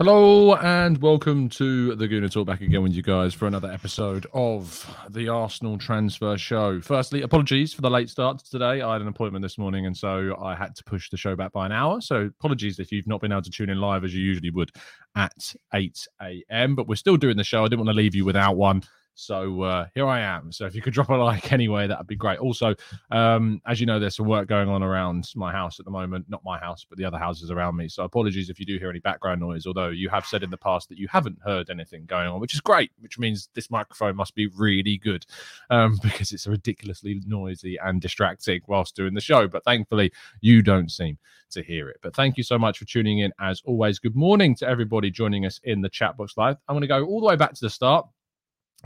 Hello and welcome to the Gooner Talk back again with you guys for another episode of the Arsenal Transfer Show. Firstly, apologies for the late start today. I had an appointment this morning and so I had to push the show back by an hour. So apologies if you've not been able to tune in live as you usually would at 8 a.m. But we're still doing the show. I didn't want to leave you without one. So uh, here I am. So if you could drop a like anyway, that'd be great. Also, um, as you know, there's some work going on around my house at the moment. Not my house, but the other houses around me. So apologies if you do hear any background noise. Although you have said in the past that you haven't heard anything going on, which is great. Which means this microphone must be really good um, because it's ridiculously noisy and distracting whilst doing the show. But thankfully, you don't seem to hear it. But thank you so much for tuning in. As always, good morning to everybody joining us in the chat box live. I'm going to go all the way back to the start.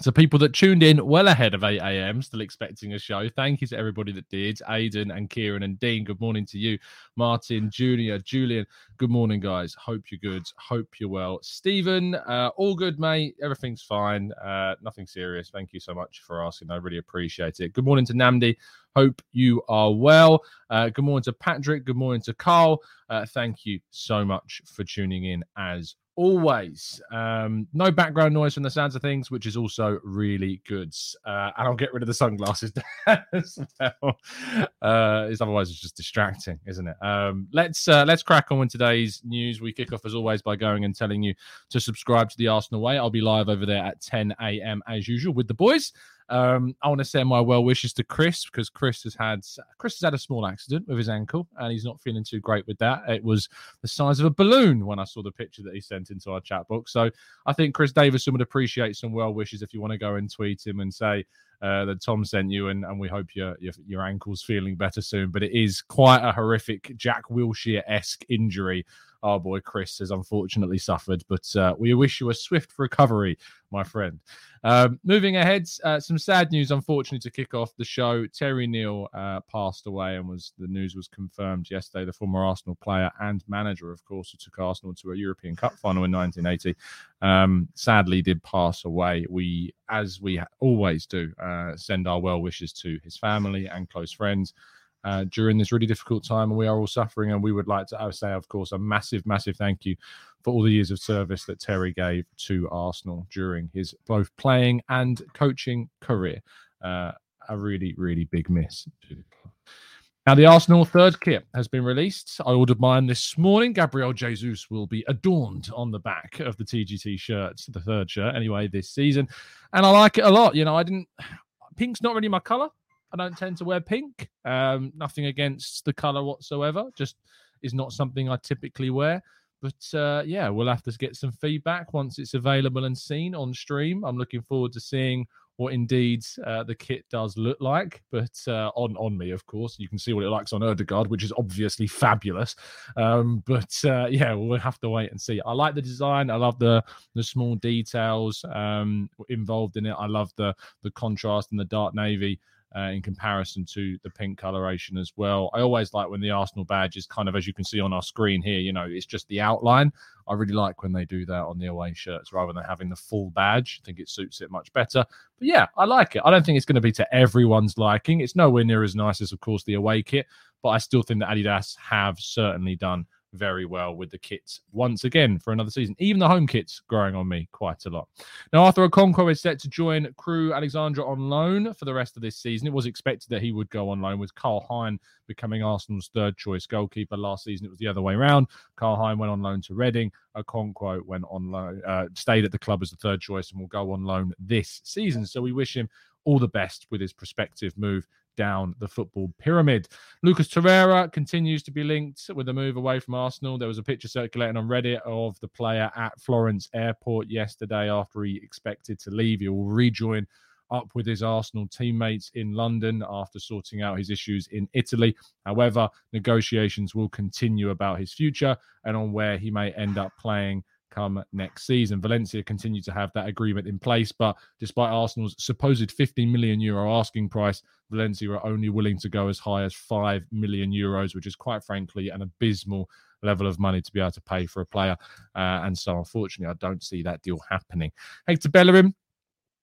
So people that tuned in well ahead of 8 a.m. still expecting a show. Thank you to everybody that did. Aiden and Kieran and Dean, good morning to you. Martin, Junior, Julian, good morning, guys. Hope you're good. Hope you're well. Stephen, uh, all good, mate. Everything's fine. Uh, nothing serious. Thank you so much for asking. I really appreciate it. Good morning to Namdi. Hope you are well. Uh, good morning to Patrick. Good morning to Carl. Uh, thank you so much for tuning in as always. Um, no background noise from the sounds of things, which is also really good. Uh, and I'll get rid of the sunglasses as well. Uh, otherwise it's just distracting, isn't it? Um, let's uh, let's crack on with today's news. We kick off as always by going and telling you to subscribe to the Arsenal Way. I'll be live over there at 10 a.m. as usual with the boys. Um, I want to send my well wishes to Chris because Chris has had Chris has had a small accident with his ankle and he's not feeling too great with that. It was the size of a balloon when I saw the picture that he sent into our chat box. So I think Chris Davison would appreciate some well wishes if you want to go and tweet him and say uh, that Tom sent you and, and we hope your, your your ankle's feeling better soon. But it is quite a horrific Jack Wilshere esque injury. Our boy Chris has unfortunately suffered, but uh, we wish you a swift recovery, my friend. Um, moving ahead, uh, some sad news, unfortunately, to kick off the show. Terry Neill uh, passed away, and was the news was confirmed yesterday. The former Arsenal player and manager, of course, who took Arsenal to a European Cup final in 1980, um, sadly did pass away. We, as we always do, uh, send our well wishes to his family and close friends uh, during this really difficult time, and we are all suffering. And we would like to say, of course, a massive, massive thank you for all the years of service that Terry gave to Arsenal during his both playing and coaching career. Uh, a really, really big miss. Now, the Arsenal third kit has been released. I ordered mine this morning. Gabriel Jesus will be adorned on the back of the TGT shirt, the third shirt, anyway, this season. And I like it a lot. You know, I didn't, pink's not really my color. I don't tend to wear pink. Um, nothing against the color whatsoever. Just is not something I typically wear. But uh, yeah, we'll have to get some feedback once it's available and seen on stream. I'm looking forward to seeing what indeed uh, the kit does look like. But uh, on on me, of course, you can see what it likes on Odegaard, which is obviously fabulous. Um, but uh, yeah, we'll have to wait and see. I like the design. I love the the small details um, involved in it. I love the the contrast and the dark navy uh, in comparison to the pink coloration as well. I always like when the Arsenal badge is kind of, as you can see on our screen here, you know, it's just the outline. I really like when they do that on the away shirts rather than having the full badge. I think it suits it much better. But yeah, I like it. I don't think it's going to be to everyone's liking. It's nowhere near as nice as, of course, the away kit, but I still think that Adidas have certainly done very well with the kits once again for another season. Even the home kits growing on me quite a lot. Now, Arthur Okonkwo is set to join Crewe Alexandra on loan for the rest of this season. It was expected that he would go on loan, with Karl Hein becoming Arsenal's third choice goalkeeper. Last season, it was the other way around. Karl Hein went on loan to Reading. Okonkwo went on loan, uh, stayed at the club as the third choice and will go on loan this season. So we wish him all the best with his prospective move down the football pyramid. Lucas Torreira continues to be linked with a move away from Arsenal. There was a picture circulating on Reddit of the player at Florence Airport yesterday after he expected to leave. He will rejoin up with his Arsenal teammates in London after sorting out his issues in Italy. However, negotiations will continue about his future and on where he may end up playing come next season. Valencia continue to have that agreement in place, but despite Arsenal's supposed 15 million euro asking price, Valencia are only willing to go as high as 5 million euros, which is quite frankly an abysmal level of money to be able to pay for a player. Uh, and so, unfortunately, I don't see that deal happening. Hector Bellerin,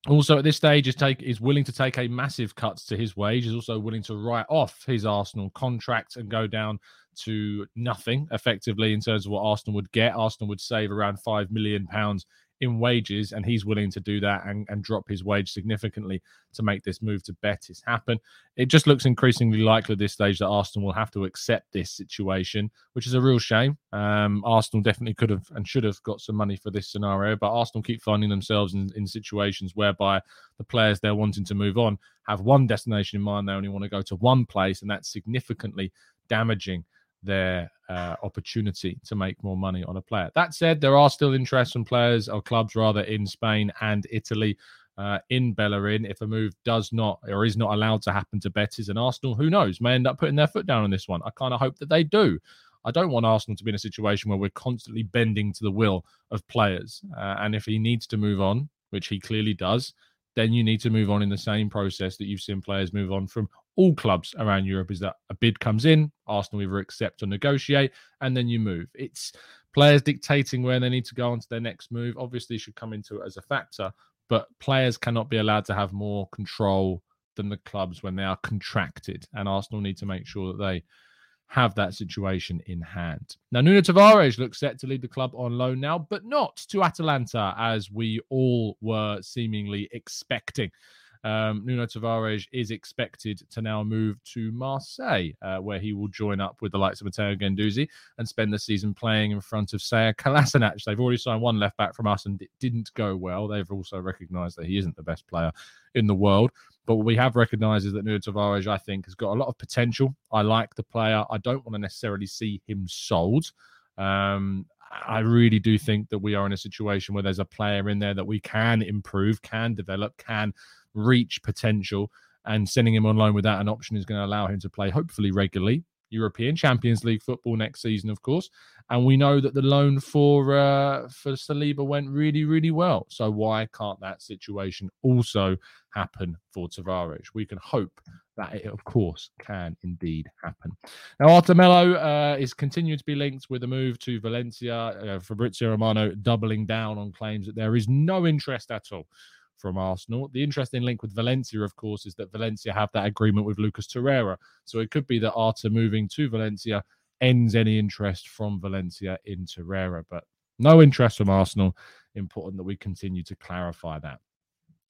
also at this stage is take is willing to take a massive cut to his wage is also willing to write off his arsenal contract and go down to nothing effectively in terms of what Arsenal would get. Arsenal would save around five million pounds in wages, and he's willing to do that and, and drop his wage significantly to make this move to Betis happen. It just looks increasingly likely at this stage that Arsenal will have to accept this situation, which is a real shame. Um, Arsenal definitely could have and should have got some money for this scenario, but Arsenal keep finding themselves in, in situations whereby the players they're wanting to move on have one destination in mind. They only want to go to one place, and that's significantly damaging their uh, opportunity to make more money on a player. That said, there are still interest from players or clubs rather in Spain and Italy. Uh, in Bellerin, if a move does not or is not allowed to happen to Betis and Arsenal, who knows, may end up putting their foot down on this one. I kind of hope that they do. I don't want Arsenal to be in a situation where we're constantly bending to the will of players. Uh, and if he needs to move on, which he clearly does, then you need to move on in the same process that you've seen players move on from all clubs around Europe is that a bid comes in, Arsenal either accept or negotiate, and then you move. It's players dictating where they need to go on to their next move. Obviously, should come into it as a factor, but players cannot be allowed to have more control than the clubs when they are contracted, and Arsenal need to make sure that they have that situation in hand. Now, Nuno Tavares looks set to lead the club on loan now, but not to Atalanta as we all were seemingly expecting. Um, Nuno Tavares is expected to now move to Marseille, uh, where he will join up with the likes of Matteo Guendouzi and spend the season playing in front of Sead Kolasinac. They've already signed one left back from us and it didn't go well. They've also recognised that he isn't the best player in the world. But what we have recognised is that Nuno Tavares, I think, has got a lot of potential. I like the player. I don't want to necessarily see him sold. Um, I really do think that we are in a situation where there's a player in there that we can improve, can develop, can reach potential. And sending him on loan without an option is going to allow him to play hopefully regularly European Champions League football next season, of course. And we know that the loan for uh, for Saliba went really, really well. So why can't that situation also happen for Tavares? We can hope that it, of course, can indeed happen. Now, Arthur uh, is continuing to be linked with a move to Valencia. Uh, Fabrizio Romano doubling down on claims that there is no interest at all from Arsenal. The interesting link with Valencia, of course, is that Valencia have that agreement with Lucas Torreira. So it could be that Arthur moving to Valencia ends any interest from Valencia in Torreira, but no interest from Arsenal. Important that we continue to clarify that.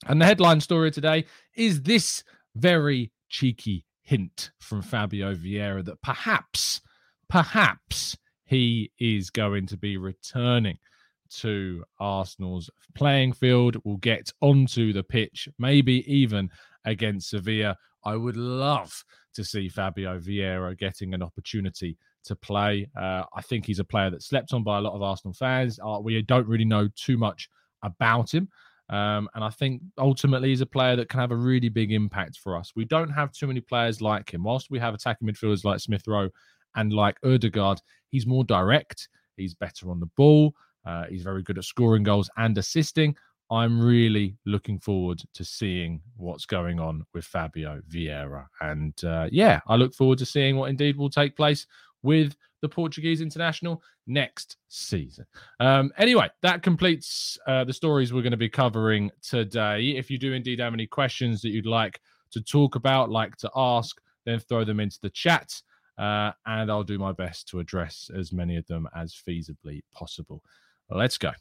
And the headline story today is this very cheeky hint from Fabio Vieira that perhaps, perhaps he is going to be returning to Arsenal's playing field, will get onto the pitch, maybe even against Sevilla. I would love to see Fabio Vieira getting an opportunity to play. Uh, I think he's a player that's slept on by a lot of Arsenal fans. Uh, we don't really know too much about him. Um, and I think ultimately he's a player that can have a really big impact for us. We don't have too many players like him. Whilst we have attacking midfielders like Smith Rowe and like Odegaard, he's more direct. He's better on the ball. Uh, he's very good at scoring goals and assisting. I'm really looking forward to seeing what's going on with Fabio Vieira. And uh, yeah, I look forward to seeing what indeed will take place with the Portuguese international next season. Um, anyway, that completes uh, the stories we're going to be covering today. If you do indeed have any questions that you'd like to talk about, like to ask, then throw them into the chat. Uh, and I'll do my best to address as many of them as feasibly possible. Let's go.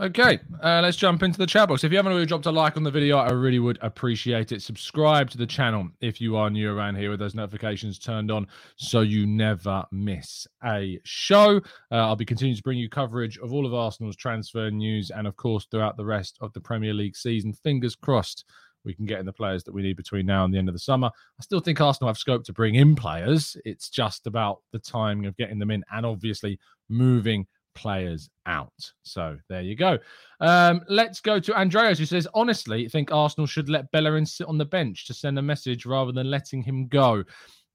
Okay, uh, let's jump into the chat box. If you haven't already dropped a like on the video, I really would appreciate it. Subscribe to the channel if you are new around here with those notifications turned on so you never miss a show. Uh, I'll be continuing to bring you coverage of all of Arsenal's transfer news and, of course, throughout the rest of the Premier League season. Fingers crossed we can get in the players that we need between now and the end of the summer. I still think Arsenal have scope to bring in players. It's just about the timing of getting them in and obviously moving players out. So there you go. Um, let's go to Andreas, who says, honestly, I think Arsenal should let Bellerin sit on the bench to send a message rather than letting him go.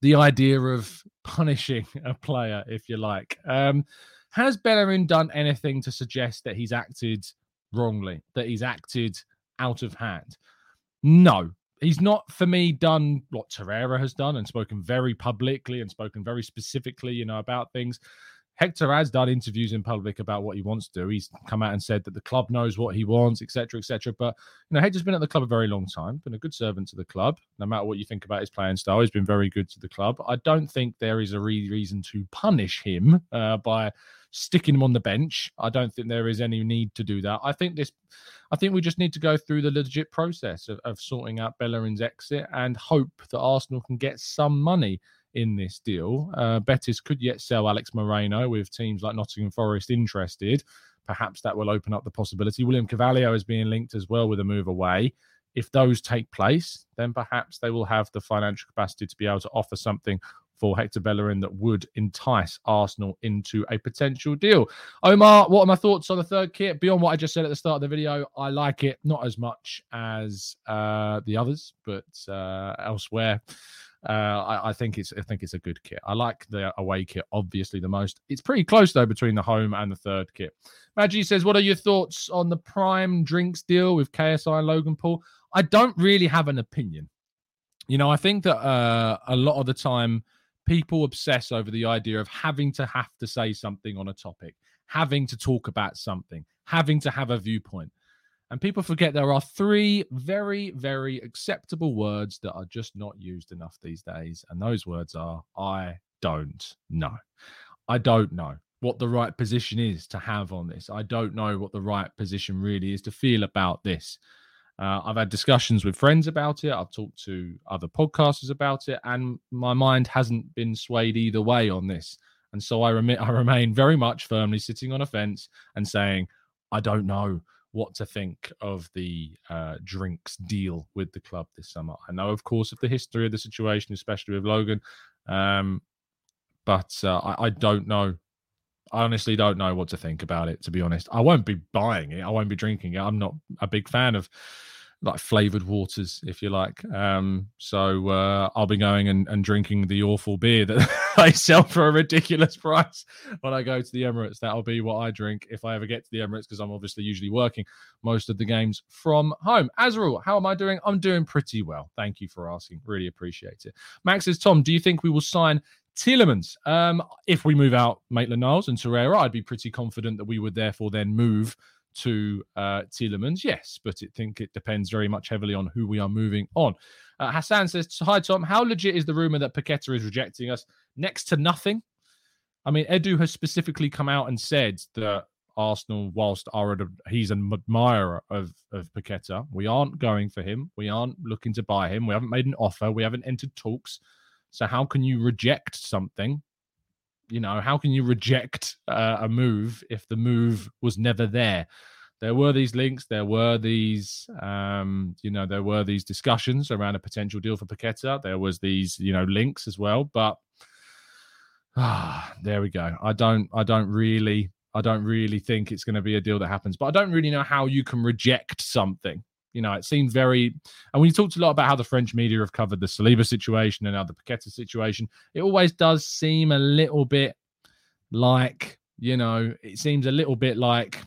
The idea of punishing a player, if you like. Um, has Bellerin done anything to suggest that he's acted wrongly, that he's acted out of hand? No, he's not for me done what Torreira has done and spoken very publicly and spoken very specifically, you know, about things. Hector has done interviews in public about what he wants to do. He's come out and said that the club knows what he wants, etc., etc. But you know, Hector's been at the club a very long time, been a good servant to the club. No matter what you think about his playing style, he's been very good to the club. I don't think there is a re- reason to punish him uh, by sticking him on the bench. I don't think there is any need to do that. I think this, I think we just need to go through the legit process of, of sorting out Bellerin's exit and hope that Arsenal can get some money in this deal. Uh, Betis could yet sell Alex Moreno with teams like Nottingham Forest interested. Perhaps that will open up the possibility. William Carvalho is being linked as well with a move away. If those take place, then perhaps they will have the financial capacity to be able to offer something for Hector Bellerin that would entice Arsenal into a potential deal. Omar, what are my thoughts on the third kit? Beyond what I just said at the start of the video, I like it not as much as uh, the others, but uh, elsewhere. Uh, I, I, think it's I think it's a good kit. I like the away kit obviously the most. It's pretty close though between the home and the third kit. Maggie says, "What are your thoughts on the Prime Drinks deal with KSI and Logan Paul?" I don't really have an opinion. You know, I think that uh, a lot of the time people obsess over the idea of having to have to say something on a topic, having to talk about something, having to have a viewpoint. And people forget there are three very, very acceptable words that are just not used enough these days. And those words are I don't know. I don't know what the right position is to have on this. I don't know what the right position really is to feel about this. Uh, I've had discussions with friends about it. I've talked to other podcasters about it, and my mind hasn't been swayed either way on this. And so I, I remain very much firmly sitting on a fence and saying, I don't know what to think of the uh, drinks deal with the club this summer. I know, of course, of the history of the situation, especially with Logan, um, but uh, I, I don't know. I honestly don't know what to think about it. To be honest, I won't be buying it. I won't be drinking it. I'm not a big fan of like flavored waters, if you like. Um, so uh, I'll be going and, and drinking the awful beer that they sell for a ridiculous price when I go to the Emirates. That'll be what I drink if I ever get to the Emirates because I'm obviously usually working most of the games from home. As a rule, how am I doing? I'm doing pretty well. Thank you for asking. Really appreciate it. Max says, Tom, do you think we will sign Tielemans. Um, if we move out Maitland Niles and Torreira, I'd be pretty confident that we would therefore then move to uh, Tielemans, yes, but I think it depends very much heavily on who we are moving on. Uh, Hassan says, Hi, Tom. How legit is the rumor that Paqueta is rejecting us? Next to nothing. I mean, Edu has specifically come out and said that Arsenal, whilst are he's an admirer of, of Paqueta, we aren't going for him. We aren't looking to buy him. We haven't made an offer. We haven't entered talks. So, how can you reject something you know, how can you reject uh, a move if the move was never there? There were these links, there were these, um, you know, there were these discussions around a potential deal for Paqueta. There was these, you know, links as well, but ah, there we go. I don't, I don't really, I don't really think it's going to be a deal that happens. But I don't really know how you can reject something You know, it seemed very. And we talked a lot about how the French media have covered the Saliba situation and now the Paqueta situation. It always does seem a little bit like, you know, it seems a little bit like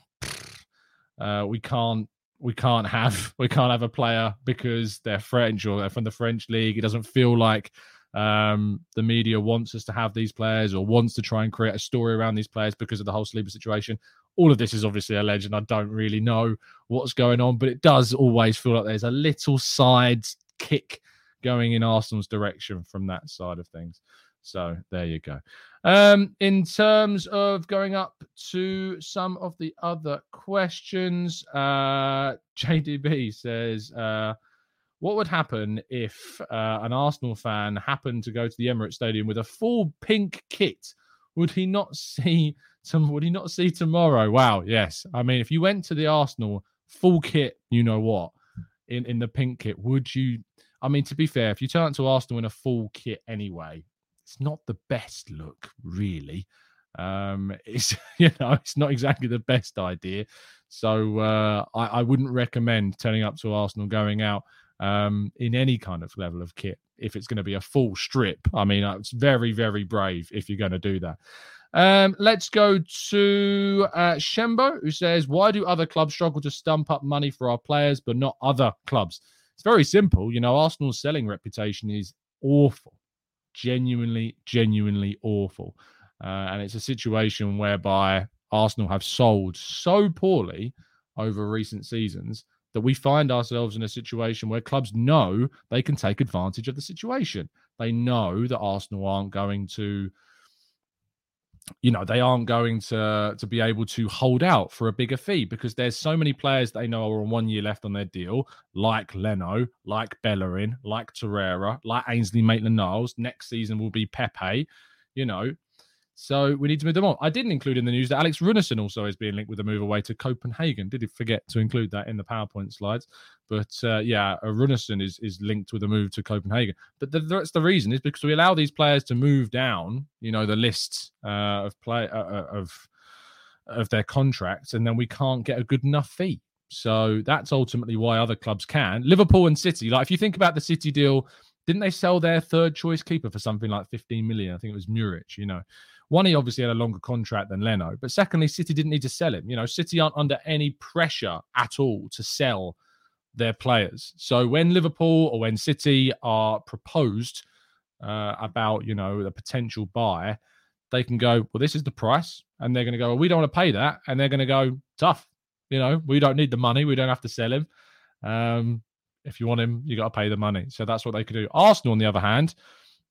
uh, we can't we can't have we can't have a player because they're French or they're from the French league. It doesn't feel like um, the media wants us to have these players or wants to try and create a story around these players because of the whole Saliba situation. All of this is obviously alleged, and I don't really know what's going on, but it does always feel like there's a little side kick going in Arsenal's direction from that side of things. So there you go. Um, in terms of going up to some of the other questions, uh, JDB says, uh, what would happen if uh, an Arsenal fan happened to go to the Emirates Stadium with a full pink kit? Would he not see some? Would he not see tomorrow? Wow, yes. I mean, if you went to the Arsenal full kit, you know what, in in the pink kit, would you? I mean, to be fair, if you turn to Arsenal in a full kit anyway, it's not the best look, really. Um, it's you know, it's not exactly the best idea. So uh, I, I wouldn't recommend turning up to Arsenal going out um, in any kind of level of kit if it's going to be a full strip. I mean, uh, it's very, very brave if you're going to do that. Um, let's go to uh, Shembo, who says, Why do other clubs struggle to stump up money for our players, but not other clubs? It's very simple. You know, Arsenal's selling reputation is awful genuinely, genuinely awful. Uh, and it's a situation whereby Arsenal have sold so poorly over recent seasons that we find ourselves in a situation where clubs know they can take advantage of the situation. They know that Arsenal aren't going to you know they aren't going to to be able to hold out for a bigger fee because there's so many players they know are on one year left on their deal, like Leno, like Bellerin, like Torreira, like Ainsley Maitland-Niles. Next season will be Pepe. You know, so we need to move them on. I didn't include in the news that Alex Runarsson also is being linked with a move away to Copenhagen. Did he forget to include that in the PowerPoint slides? But uh, yeah, Runarsson is is linked with a move to Copenhagen. But the, that's the reason is because we allow these players to move down, you know, the list uh, of play uh, uh, of of their contracts, and then we can't get a good enough fee. So that's ultimately why other clubs can. Liverpool and City, like if you think about the City deal, didn't they sell their third choice keeper for something like 15 million? I think it was Muric, you know. One, he obviously had a longer contract than Leno, but secondly, City didn't need to sell him. You know, City aren't under any pressure at all to sell their players. So when Liverpool or when City are proposed uh, about, you know, the potential buy, they can go, well, this is the price. And they're going to go, well, we don't want to pay that. And they're going to go, tough. You know, we don't need the money. We don't have to sell him. Um, if you want him, you got to pay the money. So that's what they could do. Arsenal, on the other hand,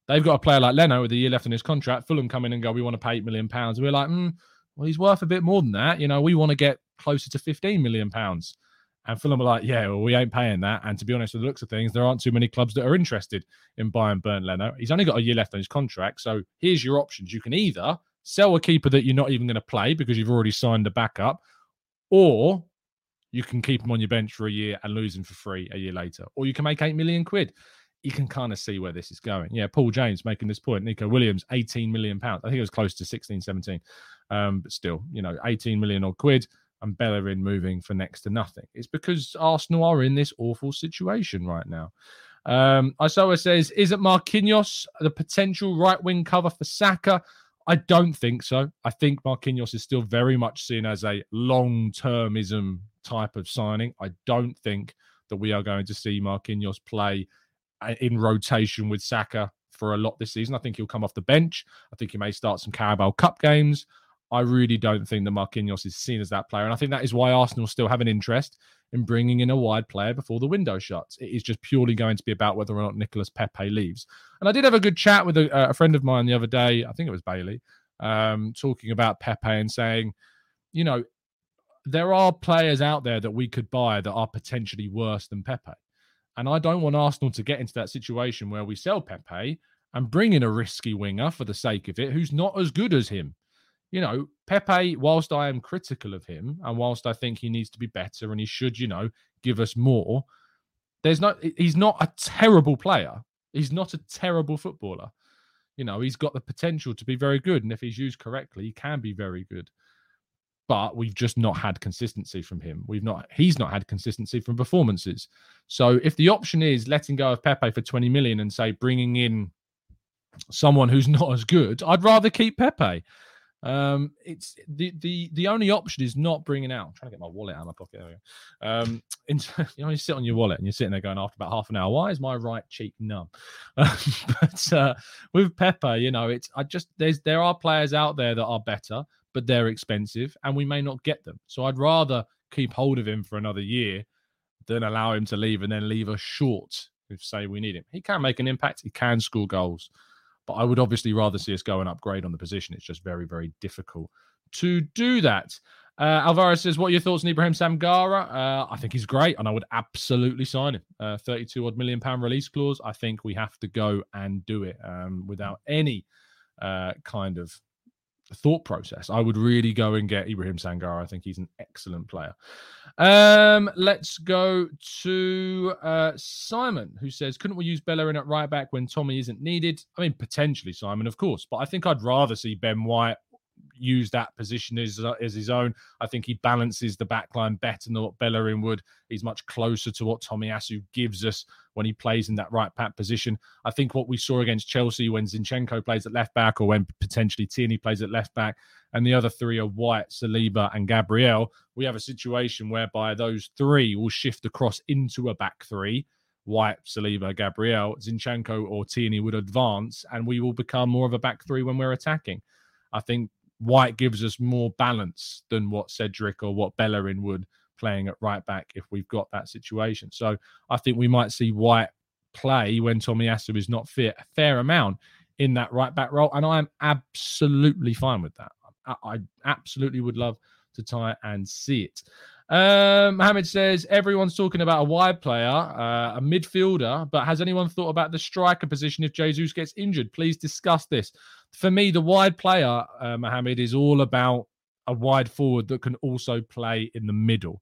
They've got a player like Leno with a year left in his contract. Fulham come in and go, we want to pay eight million pounds. We're like, mm, well, he's worth a bit more than that. You know, we want to get closer to fifteen million pounds. And Fulham are like, yeah, well, we ain't paying that. And to be honest, with the looks of things, there aren't too many clubs that are interested in buying Bernd Leno. He's only got a year left on his contract. So here's your options. You can either sell a keeper that you're not even going to play because you've already signed a backup, or you can keep him on your bench for a year and lose him for free a year later, or you can make eight million quid you can kind of see where this is going. Yeah, Paul James making this point. Neco Williams, 18 million pounds. I think it was close to 16, 17. Um, but still, you know, 18 million odd quid and Bellerin moving for next to nothing. It's because Arsenal are in this awful situation right now. Um, Isoa says, is it Marquinhos the potential right wing cover for Saka? I don't think so. I think Marquinhos is still very much seen as a long termism type of signing. I don't think that we are going to see Marquinhos play in rotation with Saka for a lot this season. I think he'll come off the bench. I think he may start some Carabao Cup games. I really don't think that Marquinhos is seen as that player. And I think that is why Arsenal still have an interest in bringing in a wide player before the window shuts. It is just purely going to be about whether or not Nicolas Pepe leaves. And I did have a good chat with a, a friend of mine the other day. I think it was Bailey, um, talking about Pepe and saying, you know, there are players out there that we could buy that are potentially worse than Pepe. And I don't want Arsenal to get into that situation where we sell Pepe and bring in a risky winger for the sake of it who's not as good as him. You know, Pepe, whilst I am critical of him and whilst I think he needs to be better and he should, you know, give us more, there's not he's not a terrible player. He's not a terrible footballer. You know, he's got the potential to be very good. And if he's used correctly, he can be very good. But we've just not had consistency from him. We've not he's not had consistency from performances. So if the option is letting go of Pepe for 20 million and say bringing in someone who's not as good, I'd rather keep Pepe. Um, it's the the the only option is not bringing out. I'm trying to get my wallet out of my pocket. There we go. Um, in, you know, you sit on your wallet and you're sitting there going after about half an hour. Why is my right cheek numb? Um, but uh, with Pepe, you know, it's I just there's there are players out there that are better, but they're expensive, and we may not get them. So I'd rather keep hold of him for another year than allow him to leave and then leave us short if say we need him. He can make an impact. He can score goals. But I would obviously rather see us go and upgrade on the position. It's just very, very difficult to do that. Uh, Alvaro says, What are your thoughts on Ibrahim Sangare? Uh, I think he's great, and I would absolutely sign him. Uh, 32 odd million pound release clause. I think we have to go and do it um, without any uh, kind of thought process. I would really go and get Ibrahim Sangare. I think he's an excellent player. Um, let's go to uh, Simon, who says, "Couldn't we use Bellerin at right back when Tommy isn't needed?" I mean, potentially, Simon, of course, but I think I'd rather see Ben White use that position as, as his own. I think he balances the backline better than what Bellerin would. He's much closer to what Tomiyasu gives us when he plays in that right back position. I think what we saw against Chelsea when Zinchenko plays at left back or when potentially Tierney plays at left back and the other three are White, Saliba, and Gabriel, we have a situation whereby those three will shift across into a back three. White, Saliba, Gabriel, Zinchenko, or Tierney would advance, and we will become more of a back three when we're attacking. I think White gives us more balance than what Cedric or what Bellerin would playing at right back if we've got that situation. So I think we might see White play when Tomiyasu is not fit a fair amount in that right back role. And I am absolutely fine with that. I, I absolutely would love to try and see it. Um, Mohammed says everyone's talking about a wide player, uh, a midfielder, but has anyone thought about the striker position if Jesus gets injured? Please discuss this. For me, the wide player, uh, Mohammed, is all about a wide forward that can also play in the middle.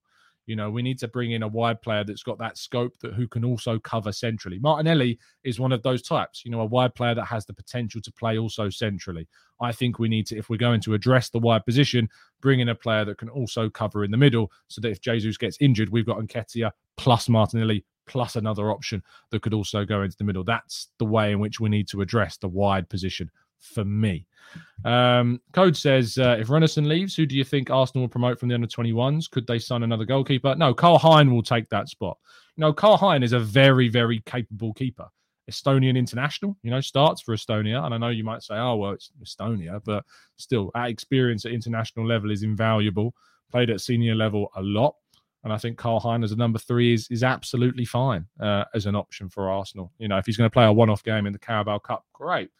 You know, we need to bring in a wide player that's got that scope that who can also cover centrally. Martinelli is one of those types, you know, a wide player that has the potential to play also centrally. I think we need to, if we're going to address the wide position, bring in a player that can also cover in the middle so that if Jesus gets injured, we've got Nketiah plus Martinelli plus another option that could also go into the middle. That's the way in which we need to address the wide position for me. Um, Code says uh, if Runarsson leaves, who do you think Arsenal will promote from the under 21s? Could they sign another goalkeeper? No, Karl Hein will take that spot. You know, Karl Hein is a very, very capable keeper. Estonian international, you know, starts for Estonia. And I know you might say, oh, well, it's Estonia, but still, that experience at international level is invaluable. Played at senior level a lot. And I think Karl Hein as a number three is is absolutely fine uh, as an option for Arsenal. You know, if he's going to play a one off game in the Carabao Cup, great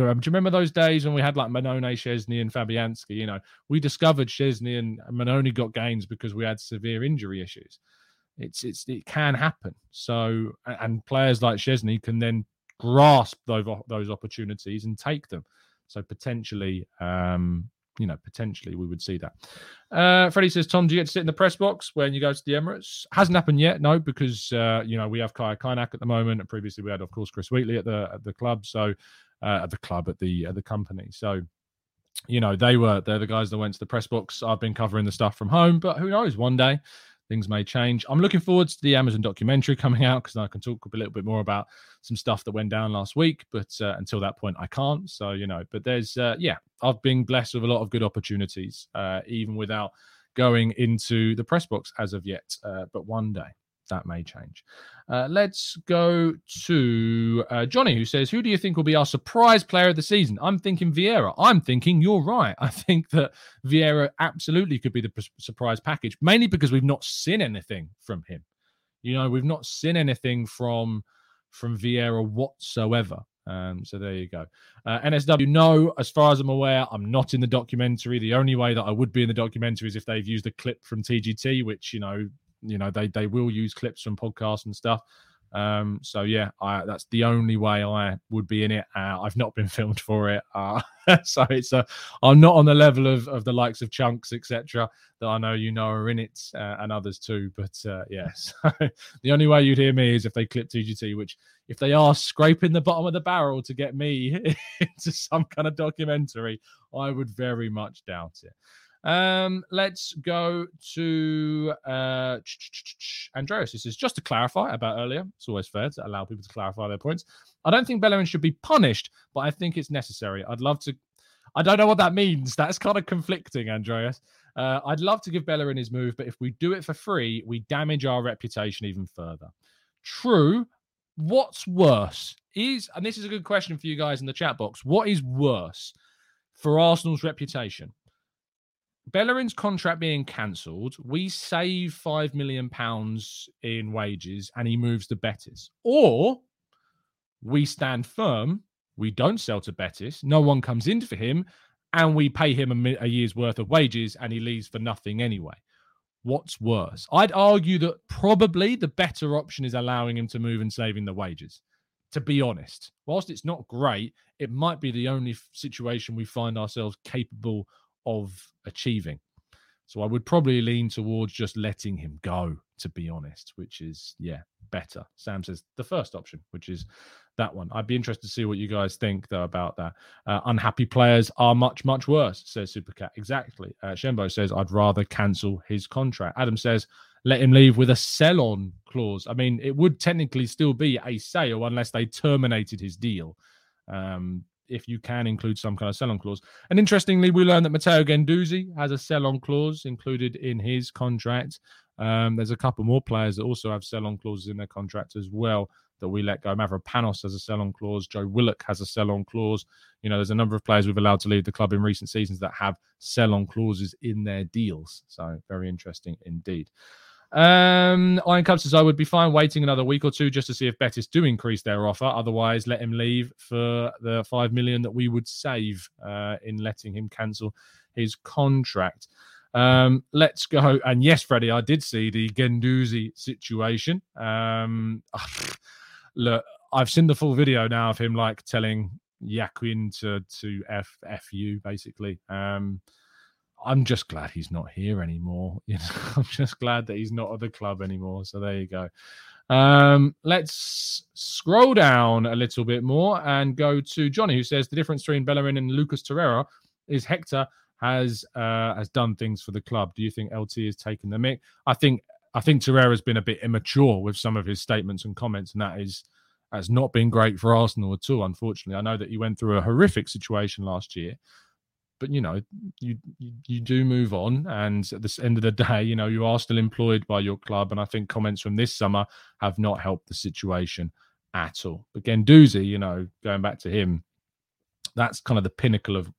do you remember those days when we had like Mannone, Szczesny, and Fabianski? You know, we discovered Szczesny and Mannone got gains because we had severe injury issues. It's it's it can happen. So and players like Szczesny can then grasp those those opportunities and take them. So potentially, um, you know, potentially we would see that. Uh, Freddie says, Tom, do you get to sit in the press box when you go to the Emirates? Hasn't happened yet, no, because uh, you know we have Kaya Kaynak at the moment, and previously we had, of course, Chris Wheatley at the at the club. So uh, at the club at the at the company. So you know they were they're the guys that went to the press box. I've been covering the stuff from home, but who knows? One day things may change. I'm looking forward to the Amazon documentary coming out because I can talk a little bit more about some stuff that went down last week. But uh, until that point, I can't. So you know, but there's uh, yeah, I've been blessed with a lot of good opportunities, uh, even without going into the press box as of yet. Uh, but one day that may change. Uh, let's go to uh, Johnny, who says, Who do you think will be our surprise player of the season? I'm thinking Vieira. I'm thinking you're right. I think that Vieira absolutely could be the surprise package, mainly because we've not seen anything from him. You know, we've not seen anything from from Vieira whatsoever. Um, so there you go. Uh, NSW, no, as far as I'm aware, I'm not in the documentary. The only way that I would be in the documentary is if they've used a clip from TGT, which, you know, you know they they will use clips from podcasts and stuff. Um, so yeah, I, that's the only way I would be in it. Uh, I've not been filmed for it, uh, so it's uh, I'm not on the level of, of the likes of Chunks etc. That I know you know are in it uh, and others too. But uh, yes, the only way you'd hear me is if they clip TGT, which if they are scraping the bottom of the barrel to get me into some kind of documentary, I would very much doubt it. Um, let's go to uh, Andreas. This is just to clarify about earlier. It's always fair to allow people to clarify their points. I don't think Bellerin should be punished, but I think it's necessary. I'd love to. I don't know what that means. That's kind of conflicting, Andreas. Uh, I'd love to give Bellerin his move, but if we do it for free, we damage our reputation even further. True. What's worse is, and this is a good question for you guys in the chat box. What is worse for Arsenal's reputation? Bellerin's contract being cancelled, we save five million pounds in wages, and he moves to Betis, or we stand firm. We don't sell to Betis. No one comes in for him, and we pay him a, a year's worth of wages, and he leaves for nothing anyway. What's worse? I'd argue that probably the better option is allowing him to move and saving the wages. To be honest, whilst it's not great, it might be the only situation we find ourselves capable of achieving. So I would probably lean towards just letting him go, to be honest, which is, yeah, better. Sam says the first option, which is that one. I'd be interested to see what you guys think, though, about that. Uh, unhappy players are much, much worse, says Supercat. Exactly. Uh, Shembo says, I'd rather cancel his contract. Adam says, let him leave with a sell on clause. I mean, it would technically still be a sale unless they terminated his deal. Um, if you can include some kind of sell-on clause. And interestingly, we learned that Matteo Guendouzi has a sell-on clause included in his contract. Um, there's a couple more players that also have sell-on clauses in their contract as well that we let go. Mavropanos has a sell-on clause. Joe Willock has a sell-on clause. You know, there's a number of players we've allowed to leave the club in recent seasons that have sell-on clauses in their deals. So very interesting indeed. Um, Iron Cup says I would be fine waiting another week or two just to see if Betis do increase their offer. Otherwise, let him leave for the five million that we would save uh, in letting him cancel his contract. Um, let's go. And yes, Freddie, I did see the Guendouzi situation. Um, look, I've seen the full video now of him like telling Joaquin to to f f you basically. Um, I'm just glad he's not here anymore. You know, I'm just glad that he's not at the club anymore. So there you go. Um, let's scroll down a little bit more and go to Johnny, who says the difference between Bellerin and Lucas Torreira is Hector has uh, has done things for the club. Do you think LT has taken the mic? I think I think Torreira's been a bit immature with some of his statements and comments, and that is has not been great for Arsenal at all. Unfortunately, I know that he went through a horrific situation last year, but you know you, you, do move on and at the end of the day you know you are still employed by your club and i think comments from this summer have not helped the situation at all but Guendouzi, you know going back to him that's kind of the pinnacle of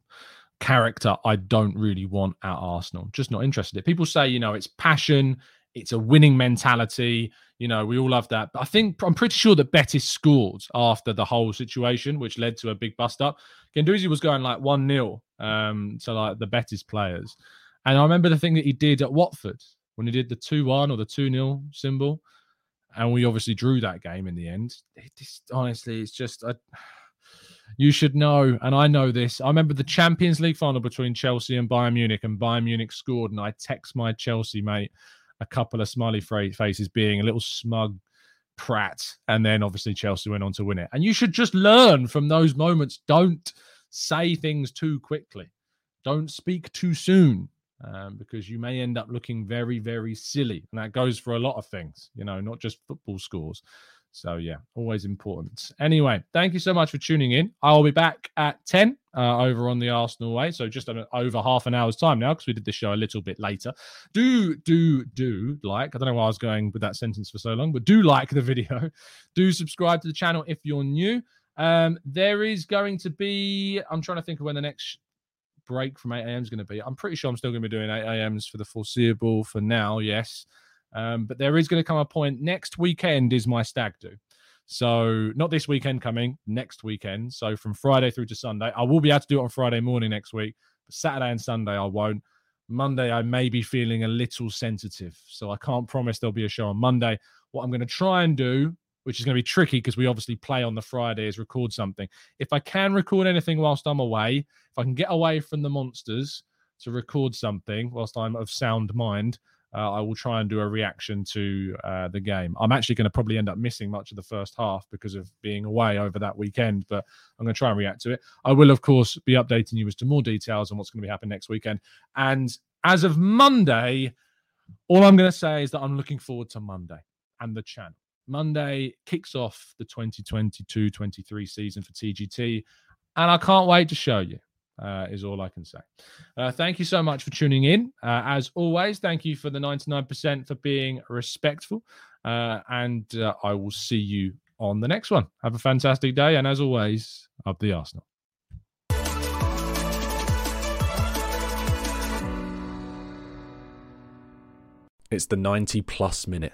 character i don't really want at arsenal just not interested people say you know it's passion it's a winning mentality. You know, we all love that. But I think I'm pretty sure that Betis scored after the whole situation, which led to a big bust up. Guendouzi was going like 1 0 um, to like the Betis players. And I remember the thing that he did at Watford when he did the 2 1 or the 2 0 symbol. And we obviously drew that game in the end. It just, honestly, it's just. A, you should know, and I know this. I remember the Champions League final between Chelsea and Bayern Munich, and Bayern Munich scored, and I text my Chelsea mate a couple of smiley faces being a little smug prat. And then obviously Chelsea went on to win it. And you should just learn from those moments. Don't say things too quickly, don't speak too soon. Um, because you may end up looking very, very silly. And that goes for a lot of things, you know, not just football scores. So yeah, always important. Anyway, thank you so much for tuning in. I'll be back at 10 uh, over on the Arsenal way. So just over half an hour's time now because we did the show a little bit later. Do, do, do like, I don't know why I was going with that sentence for so long, but do like the video. Do subscribe to the channel if you're new. Um, there is going to be, I'm trying to think of when the next break from 8 a.m. is going to be. I'm pretty sure I'm still going to be doing 8 a.m.s for the foreseeable for now, yes. Um, but there is going to come a point next weekend is my stag do. So not this weekend coming, next weekend. So from Friday through to Sunday, I will be able to do it on Friday morning next week. But Saturday and Sunday, I won't. Monday, I may be feeling a little sensitive. So I can't promise there'll be a show on Monday. What I'm going to try and do, which is going to be tricky because we obviously play on the Friday, is record something. If I can record anything whilst I'm away, if I can get away from the monsters to record something whilst I'm of sound mind, uh, I will try and do a reaction to uh, the game. I'm actually going to probably end up missing much of the first half because of being away over that weekend, but I'm going to try and react to it. I will, of course, be updating you as to more details on what's going to be happening next weekend. And as of Monday, all I'm going to say is that I'm looking forward to Monday and the channel. Monday kicks off the 2022 23 season for TGT, and I can't wait to show you. Uh, is all I can say. Uh, thank you so much for tuning in. Uh, as always, thank you for the 99% for being respectful. Uh, and uh, I will see you on the next one. Have a fantastic day. And as always, up the Arsenal. It's the 90 plus minute.